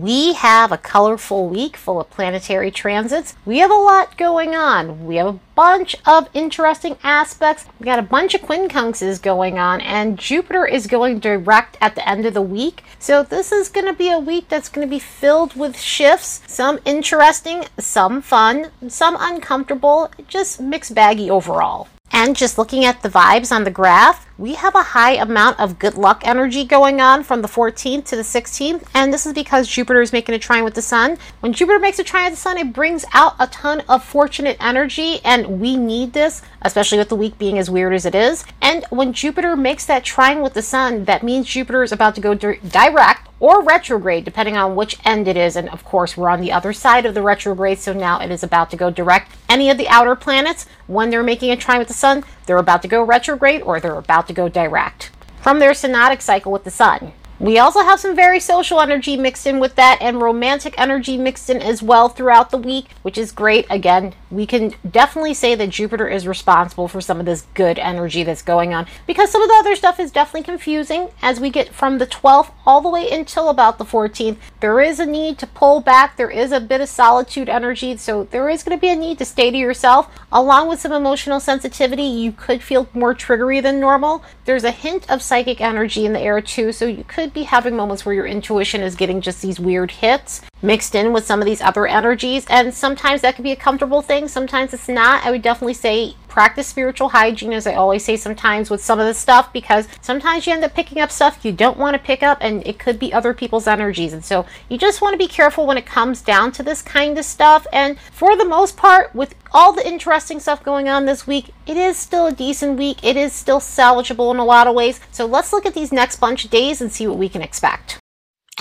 We have a colorful week full of planetary transits. We have a lot going on. We have a bunch of interesting aspects. We got a bunch of quincunxes going on, and Jupiter is going direct at the end of the week. So, this is going to be a week that's going to be filled with shifts some interesting, some fun, some uncomfortable, just mixed baggy overall. And just looking at the vibes on the graph, we have a high amount of good luck energy going on from the 14th to the 16th. And this is because Jupiter is making a trine with the sun. When Jupiter makes a trine with the sun, it brings out a ton of fortunate energy. And we need this, especially with the week being as weird as it is. And when Jupiter makes that trine with the sun, that means Jupiter is about to go direct or retrograde, depending on which end it is. And of course, we're on the other side of the retrograde, so now it is about to go direct. Any of the outer planets, when they're making a trine with the sun, they're about to go retrograde or they're about to go direct from their synodic cycle with the sun. We also have some very social energy mixed in with that and romantic energy mixed in as well throughout the week, which is great. Again, we can definitely say that Jupiter is responsible for some of this good energy that's going on because some of the other stuff is definitely confusing as we get from the 12th all the way until about the 14th. There is a need to pull back, there is a bit of solitude energy, so there is going to be a need to stay to yourself along with some emotional sensitivity. You could feel more triggery than normal. There's a hint of psychic energy in the air too, so you could be having moments where your intuition is getting just these weird hits mixed in with some of these other energies. And sometimes that could be a comfortable thing, sometimes it's not. I would definitely say practice spiritual hygiene, as I always say sometimes with some of the stuff, because sometimes you end up picking up stuff you don't want to pick up, and it could be other people's energies. And so you just want to be careful when it comes down to this kind of stuff. And for the most part, with all the interesting stuff going on this week, it is still a decent week. It is still salvageable in a lot of ways. So let's look at these next bunch of days and see what we can expect.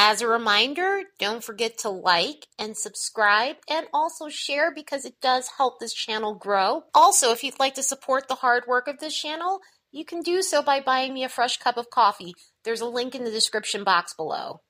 As a reminder, don't forget to like and subscribe and also share because it does help this channel grow. Also, if you'd like to support the hard work of this channel, you can do so by buying me a fresh cup of coffee. There's a link in the description box below.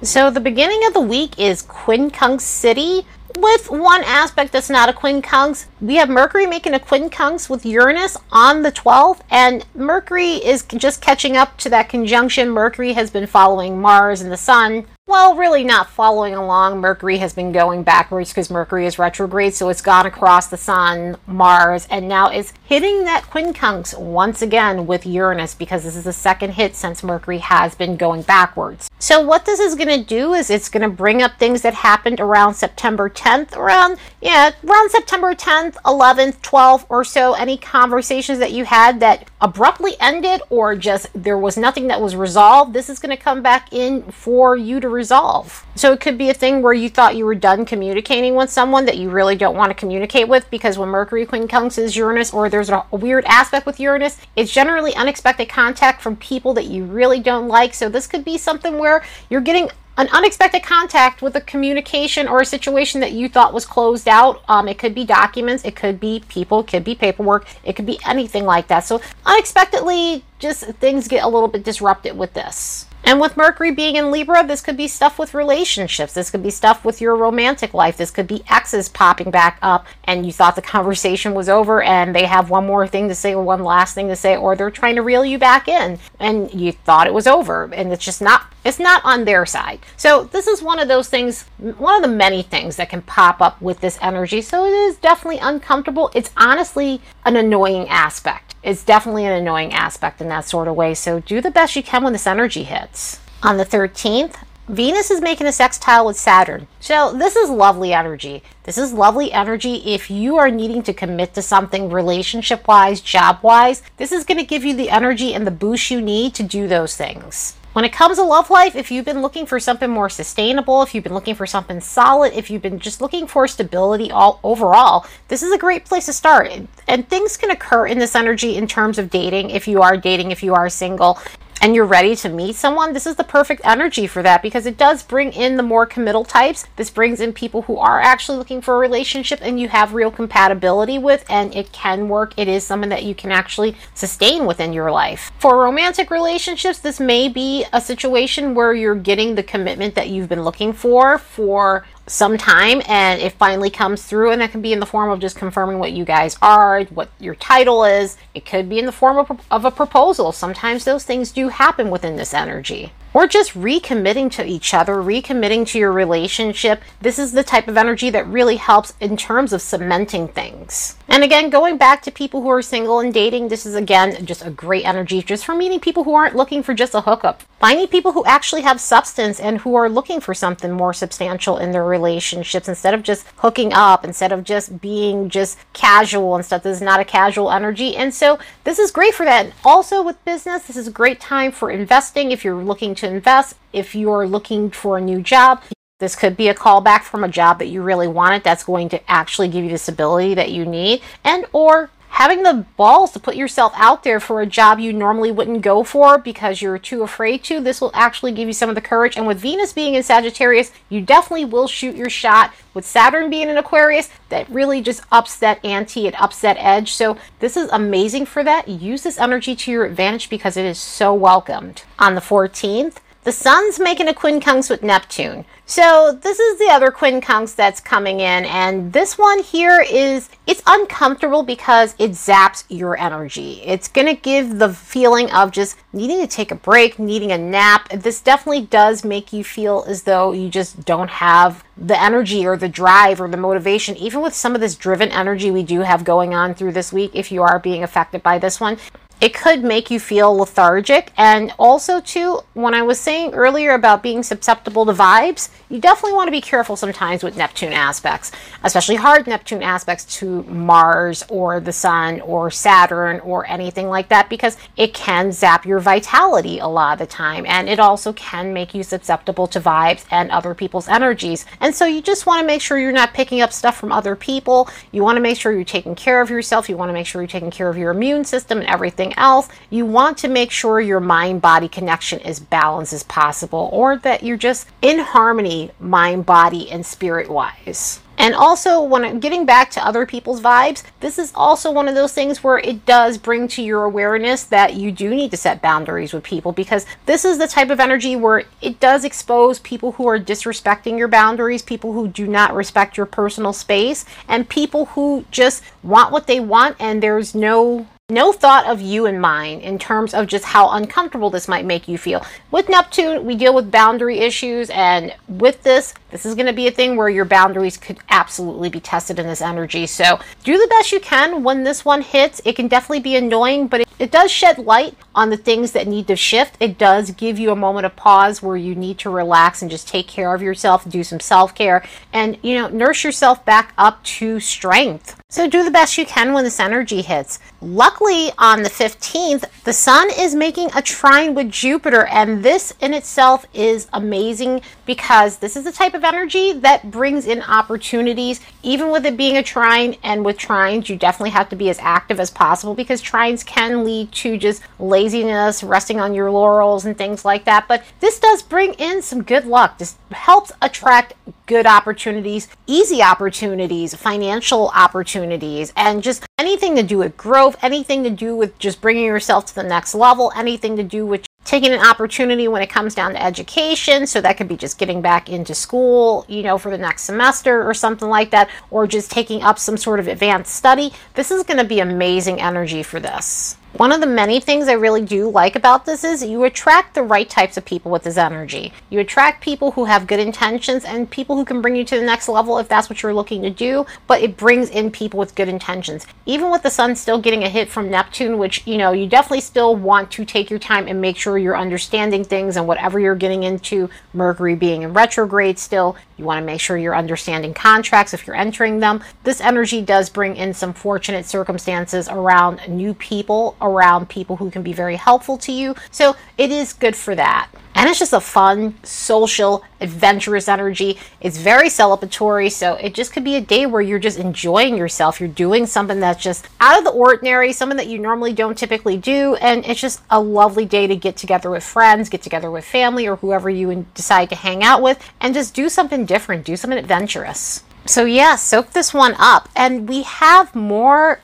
So, the beginning of the week is Quincunx City with one aspect that's not a quincunx. We have Mercury making a quincunx with Uranus on the 12th, and Mercury is just catching up to that conjunction. Mercury has been following Mars and the Sun well, really not following along. Mercury has been going backwards because Mercury is retrograde, so it's gone across the Sun, Mars, and now it's hitting that quincunx once again with Uranus because this is the second hit since Mercury has been going backwards. So, what this is going to do is it's going to bring up things that happened around September 10th, around, yeah, around September 10th, 11th, 12th, or so. Any conversations that you had that abruptly ended or just there was nothing that was resolved, this is going to come back in for you to resolve. So it could be a thing where you thought you were done communicating with someone that you really don't want to communicate with because when Mercury Queen quincunxes Uranus or there's a weird aspect with Uranus, it's generally unexpected contact from people that you really don't like. So this could be something where you're getting an unexpected contact with a communication or a situation that you thought was closed out. Um, it could be documents, it could be people, it could be paperwork, it could be anything like that. So unexpectedly, just things get a little bit disrupted with this. And with Mercury being in Libra, this could be stuff with relationships. This could be stuff with your romantic life. This could be exes popping back up and you thought the conversation was over and they have one more thing to say or one last thing to say or they're trying to reel you back in and you thought it was over and it's just not it's not on their side. So this is one of those things, one of the many things that can pop up with this energy. So it is definitely uncomfortable. It's honestly an annoying aspect it's definitely an annoying aspect in that sort of way. So do the best you can when this energy hits. On the 13th, Venus is making a sextile with Saturn. So this is lovely energy. This is lovely energy if you are needing to commit to something relationship wise, job wise. This is going to give you the energy and the boost you need to do those things. When it comes to love life, if you've been looking for something more sustainable, if you've been looking for something solid, if you've been just looking for stability all overall, this is a great place to start. And things can occur in this energy in terms of dating if you are dating, if you are single and you're ready to meet someone, this is the perfect energy for that because it does bring in the more committal types. This brings in people who are actually looking for a relationship and you have real compatibility with, and it can work. It is something that you can actually sustain within your life. For romantic relationships, this may be a situation where you're getting the commitment that you've been looking for for some time and it finally comes through and that can be in the form of just confirming what you guys are what your title is. It could be in the form of, of a proposal. Sometimes those things do happen within this energy or just recommitting to each other, recommitting to your relationship. This is the type of energy that really helps in terms of cementing things. And again, going back to people who are single and dating, this is again just a great energy just for meeting people who aren't looking for just a hookup. Finding people who actually have substance and who are looking for something more substantial in their relationships instead of just hooking up, instead of just being just casual and stuff. This is not a casual energy. And so this is great for that. And also with business, this is a great time for investing if you're looking to invest, if you're looking for a new job. This could be a callback from a job that you really wanted that's going to actually give you the stability that you need and or having the balls to put yourself out there for a job you normally wouldn't go for because you're too afraid to, this will actually give you some of the courage. And with Venus being in Sagittarius, you definitely will shoot your shot. With Saturn being in Aquarius, that really just ups that ante, it ups that edge. So this is amazing for that. Use this energy to your advantage because it is so welcomed. On the 14th, the Sun's making a quincunx with Neptune. So this is the other quincunx that's coming in, and this one here is it's uncomfortable because it zaps your energy. It's gonna give the feeling of just needing to take a break, needing a nap. This definitely does make you feel as though you just don't have the energy or the drive or the motivation, even with some of this driven energy we do have going on through this week, if you are being affected by this one it could make you feel lethargic. And also, too, when I was saying earlier about being susceptible to vibes, you definitely want to be careful sometimes with Neptune aspects, especially hard Neptune aspects to Mars or the Sun or Saturn or anything like that, because it can zap your vitality a lot of the time. And it also can make you susceptible to vibes and other people's energies. And so, you just want to make sure you're not picking up stuff from other people. You want to make sure you're taking care of yourself. You want to make sure you're taking care of your immune system and everything else, you want to make sure your mind body connection is balanced as possible or that you're just in harmony, mind, body, and spirit wise. And also, when I'm getting back to other people's vibes, this is also one of those things where it does bring to your awareness that you do need to set boundaries with people because this is the type of energy where it does expose people who are disrespecting your boundaries, people who do not respect your personal space, and people who just want what they want and there's no no thought of you in mind in terms of just how uncomfortable this might make you feel. With Neptune, we deal with boundary issues, and with this, this is going to be a thing where your boundaries could absolutely be tested in this energy. So do the best you can when this one hits. It can definitely be annoying, but it, it does shed light on the things that need to shift. It does give you a moment of pause where you need to relax and just take care of yourself, do some self care, and you know, nurse yourself back up to strength. So do the best you can when this energy hits. Luckily, on the 15th, the sun is making a trine with Jupiter, and this in itself is amazing because this is the type of energy that brings in opportunities, even with it being a trine. And with trines, you definitely have to be as active as possible because trines can lead to just laziness, resting on your laurels, and things like that. But this does bring in some good luck. This helps attract good opportunities, easy opportunities, financial opportunities, and just anything to do with growth, anything to do with just bringing yourself to the next level, anything to do with taking an opportunity when it comes down to education. So that could be just getting back into school, you know, for the next semester or something like that, or just taking up some sort of advanced study. This is going to be amazing energy for this. One of the many things I really do like about this is you attract the right types of people with this energy. You attract people who have good intentions and people who can bring you to the next level if that's what you're looking to do, but it brings in people with good intentions. Even with the sun still getting a hit from Neptune, which, you know, you definitely still want to take your time and make sure you're understanding things and whatever you're getting into, Mercury being in retrograde still, you want to make sure you're understanding contracts if you're entering them. This energy does bring in some fortunate circumstances around new people around people who can be very helpful to you. So it is good for that. And it's just a fun, social, adventurous energy. It's very celebratory, so it just could be a day where you're just enjoying yourself. You're doing something that's just out of the ordinary, something that you normally don't typically do, and it's just a lovely day to get together with friends, get together with family, or whoever you decide to hang out with, and just do something different, do something adventurous. So, yeah, soak this one up. And we have more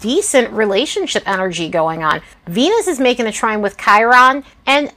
decent relationship energy going on. Venus is making a trine with Chiron, and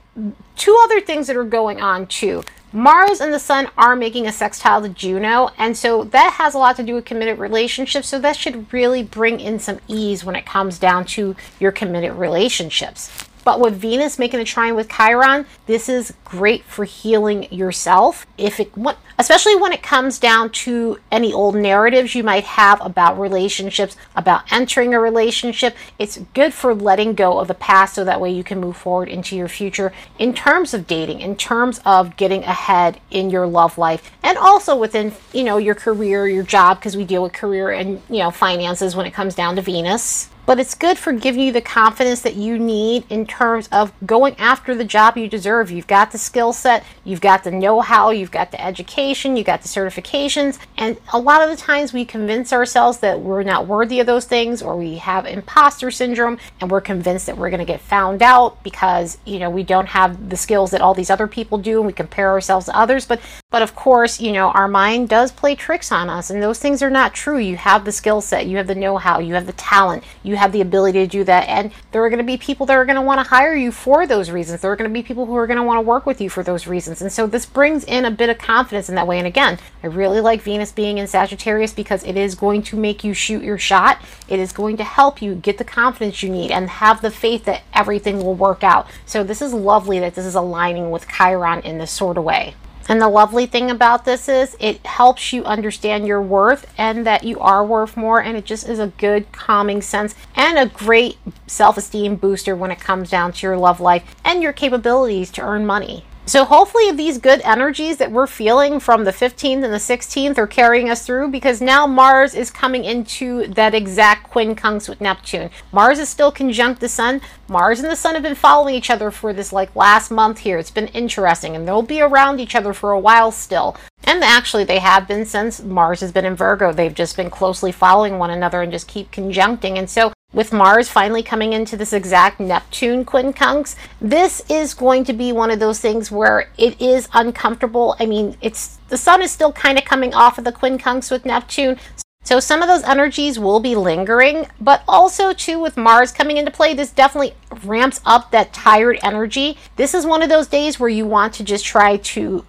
two other things that are going on too. Mars and the Sun are making a sextile to Juno, and so that has a lot to do with committed relationships. So that should really bring in some ease when it comes down to your committed relationships. But with Venus making a trine with Chiron, this is great for healing yourself. If it, especially when it comes down to any old narratives you might have about relationships, about entering a relationship, it's good for letting go of the past so that way you can move forward into your future in terms of dating, in terms of getting ahead in your love life, and also within you know your career, your job, because we deal with career and you know finances when it comes down to Venus but it's good for giving you the confidence that you need in terms of going after the job you deserve. You've got the skill set, you've got the know how, you've got the education, you've got the certifications, and a lot of the times we convince ourselves that we're not worthy of those things or we have imposter syndrome and we're convinced that we're going to get found out because, you know, we don't have the skills that all these other people do and we compare ourselves to others. But but of course, you know, our mind does play tricks on us and those things are not true. You have the skill set, you have the know how, you have the talent, you have the ability to do that. And there are going to be people that are going to want to hire you for those reasons. There are going to be people who are going to want to work with you for those reasons. And so this brings in a bit of confidence in that way. And again, I really like Venus being in Sagittarius because it is going to make you shoot your shot. It is going to help you get the confidence you need and have the faith that everything will work out. So this is lovely that this is aligning with Chiron in this sort of way. And the lovely thing about this is it helps you understand your worth and that you are worth more. And it just is a good calming sense and a great self esteem booster when it comes down to your love life and your capabilities to earn money. So hopefully these good energies that we're feeling from the 15th and the 16th are carrying us through because now Mars is coming into that exact quincunx with Neptune. Mars is still conjunct the Sun. Mars and the Sun have been following each other for this like last month here. It's been interesting and they'll be around each other for a while still. And actually they have been since Mars has been in Virgo. They've just been closely following one another and just keep conjuncting. And so with Mars finally coming into this exact Neptune quincunx, this is going to be one of those things where it is uncomfortable. I mean, it's the sun is still kind of coming off of the quincunx with Neptune. So some of those energies will be lingering, but also too with Mars coming into play, this definitely ramps up that tired energy. This is one of those days where you want to just try to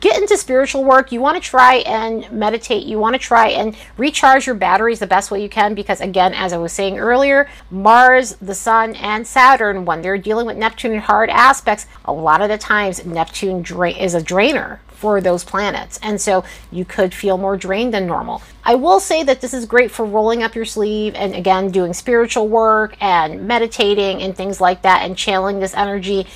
get into spiritual work. You want to try and meditate. You want to try and recharge your batteries the best way you can because again, as I was saying earlier, Mars, the Sun, and Saturn, when they're dealing with Neptune hard aspects, a lot of the times Neptune dra- is a drainer for those planets. And so you could feel more drained than normal. I will say that this is great for rolling up your sleeve and again doing spiritual work and meditating and things like that and channeling this energy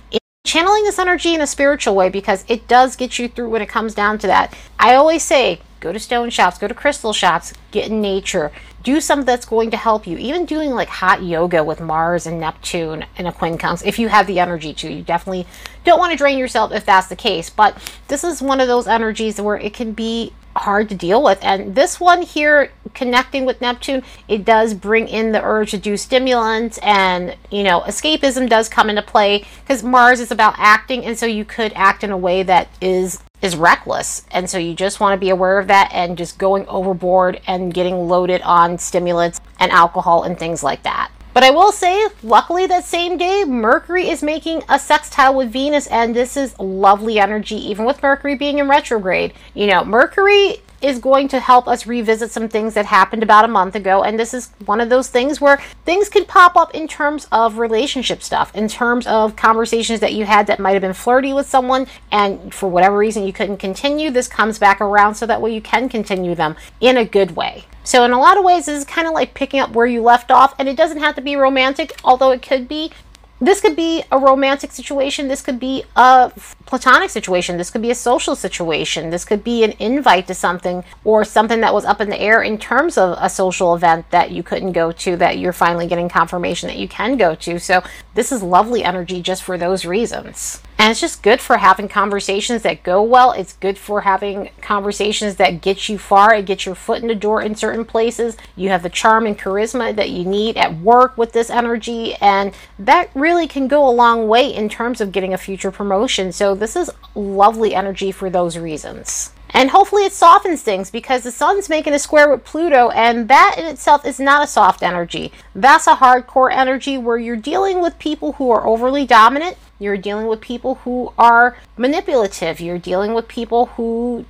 channeling this energy in a spiritual way because it does get you through when it comes down to that. I always say go to stone shops, go to crystal shops, get in nature, do something that's going to help you. Even doing like hot yoga with Mars and Neptune and a quincunx, if you have the energy to. You definitely don't want to drain yourself if that's the case. But this is one of those energies where it can be hard to deal with. And this one here, connecting with Neptune, it does bring in the urge to do stimulants and, you know, escapism does come into play because Mars is about acting. And so you could act in a way that is is reckless. And so you just want to be aware of that and just going overboard and getting loaded on stimulants and alcohol and things like that. But I will say, luckily, that same day, Mercury is making a sextile with Venus, and this is lovely energy, even with Mercury being in retrograde. You know, Mercury is going to help us revisit some things that happened about a month ago. And this is one of those things where things can pop up in terms of relationship stuff, in terms of conversations that you had that might have been flirty with someone, and for whatever reason you couldn't continue. This comes back around so that way you can continue them in a good way. So, in a lot of ways, this is kind of like picking up where you left off, and it doesn't have to be romantic, although it could be. This could be a romantic situation. This could be a platonic situation. This could be a social situation. This could be an invite to something or something that was up in the air in terms of a social event that you couldn't go to that you're finally getting confirmation that you can go to. So, this is lovely energy just for those reasons. And it's just good for having conversations that go well. It's good for having conversations that get you far and get your foot in the door in certain places. You have the charm and charisma that you need at work with this energy, and that really can go a long way in terms of getting a future promotion. So, this is lovely energy for those reasons. And hopefully it softens things because the sun's making a square with Pluto, and that in itself is not a soft energy. That's a hardcore energy where you're dealing with people who are overly dominant. You're dealing with people who are manipulative. You're dealing with people who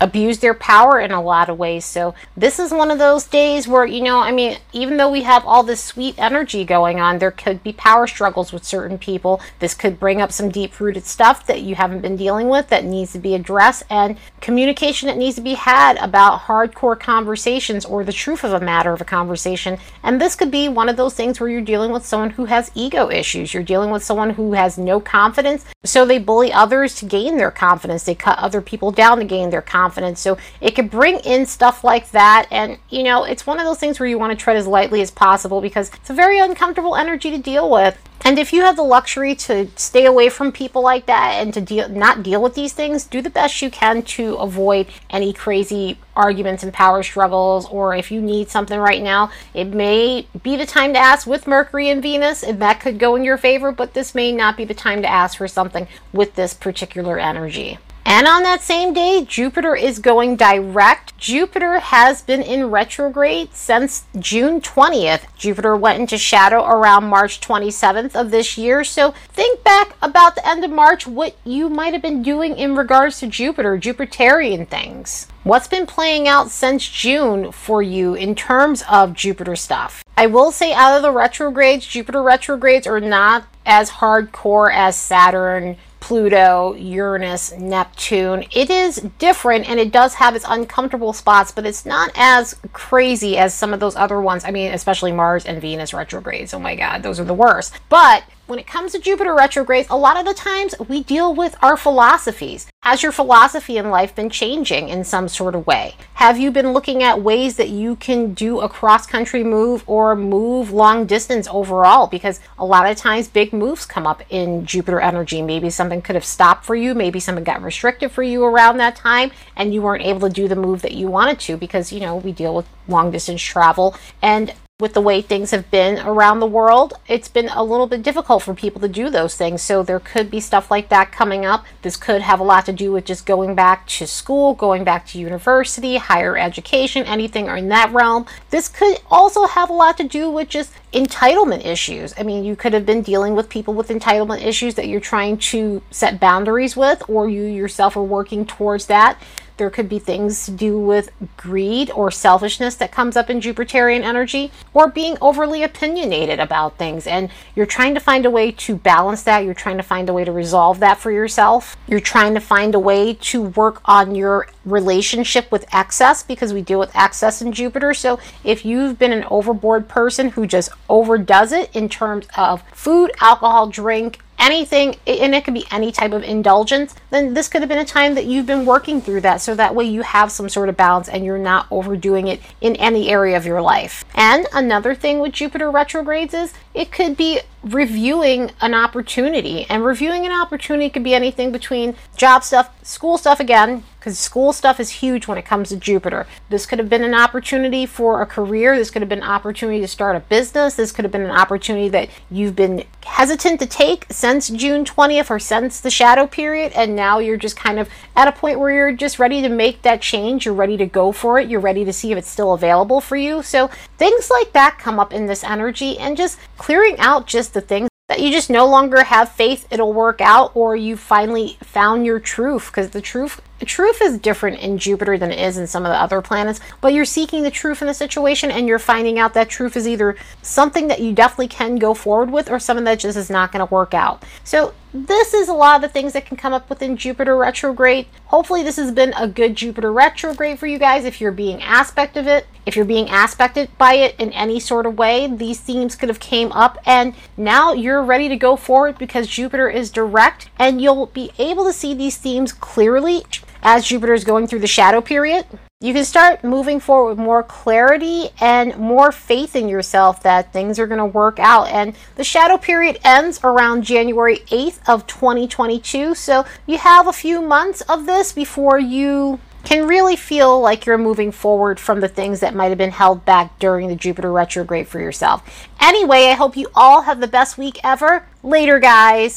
abuse their power in a lot of ways. So this is one of those days where, you know, I mean, even though we have all this sweet energy going on, there could be power struggles with certain people. This could bring up some deep rooted stuff that you haven't been dealing with that needs to be addressed and communication that needs to be had about hardcore conversations or the truth of a matter of a conversation. And this could be one of those things where you're dealing with someone who has ego issues. You're dealing with someone who has no confidence, so they bully others to gain their confidence. They cut other people down to gain their confidence confidence. So it could bring in stuff like that. And, you know, it's one of those things where you want to tread as lightly as possible because it's a very uncomfortable energy to deal with. And if you have the luxury to stay away from people like that and to deal not deal with these things, do the best you can to avoid any crazy arguments and power struggles. Or if you need something right now, it may be the time to ask with Mercury and Venus, and that could go in your favor, but this may not be the time to ask for something with this particular energy. And on that same day, Jupiter is going direct. Jupiter has been in retrograde since June 20th. Jupiter went into shadow around March 27th of this year. So think back about the end of March, what you might have been doing in regards to Jupiter, Jupiterian things. What's been playing out since June for you in terms of Jupiter stuff? I will say, out of the retrogrades, Jupiter retrogrades are not as hardcore as Saturn, Pluto, Uranus, Neptune. It is different and it does have its uncomfortable spots, but it's not as crazy as some of those other ones. I mean, especially Mars and Venus retrogrades. Oh my God, those are the worst. But when it comes to Jupiter retrogrades, a lot of the times we deal with our philosophies. Has your philosophy in life been changing in some sort of way? Have you been looking at ways that you can do a cross country move or move long distance overall? Because a lot of times big moves come up in Jupiter energy. Maybe something could have stopped for you, maybe something got restricted for you around that time, and you weren't able to do the move that you wanted to because, you know, we deal with long distance travel. And with the way things have been around the world, it's been a little bit difficult for people to do those things. So there could be stuff like that coming up. This could have a lot to do with just going back to school, going back to university, higher education, anything in that realm. This could also have a lot to do with just entitlement issues. I mean, you could have been dealing with people with entitlement issues that you're trying to set boundaries with, or you yourself are working towards that. There could be things to do with greed or selfishness that comes up in Jupiterian energy, or being overly opinionated about things. And you're trying to find a way to balance that. You're trying to find a way to resolve that for yourself. You're trying to find a way to work on your relationship with excess because we deal with excess in Jupiter. So if you've been an overboard person who just overdoes it in terms of food, alcohol, drink, anything, and it could be any type of indulgence, then this could have been a time that you've been working through that so that way you have some sort of balance and you're not overdoing it in any area of your life. And another thing with Jupiter retrogrades is it could be reviewing an opportunity. And reviewing an opportunity could be anything between job stuff, school stuff again, because school stuff is huge when it comes to Jupiter. This could have been an opportunity for a career. This could have been an opportunity to start a business. This could have been an opportunity that you've been hesitant to take since June 20th or since the shadow period. And now you're just kind of at a point where you're just ready to make that change. You're ready to go for it. You're ready to see if it's still available for you. So things like that come up in this energy and just clearing out just the things that you just no longer have faith it'll work out or you finally found your truth because the truth truth is different in Jupiter than it is in some of the other planets, but you're seeking the truth in the situation and you're finding out that truth is either something that you definitely can go forward with or something that just is not going to work out. So, this is a lot of the things that can come up within Jupiter retrograde. Hopefully, this has been a good Jupiter retrograde for you guys if you're being aspect of it. If you're being aspected by it in any sort of way, these themes could have came up and now you're ready to go forward because Jupiter is direct and you'll be able to see these themes clearly as Jupiter is going through the shadow period, you can start moving forward with more clarity and more faith in yourself that things are going to work out. And the shadow period ends around January 8th of 2022. So you have a few months of this before you can really feel like you're moving forward from the things that might have been held back during the Jupiter retrograde for yourself. Anyway, I hope you all have the best week ever. Later, guys.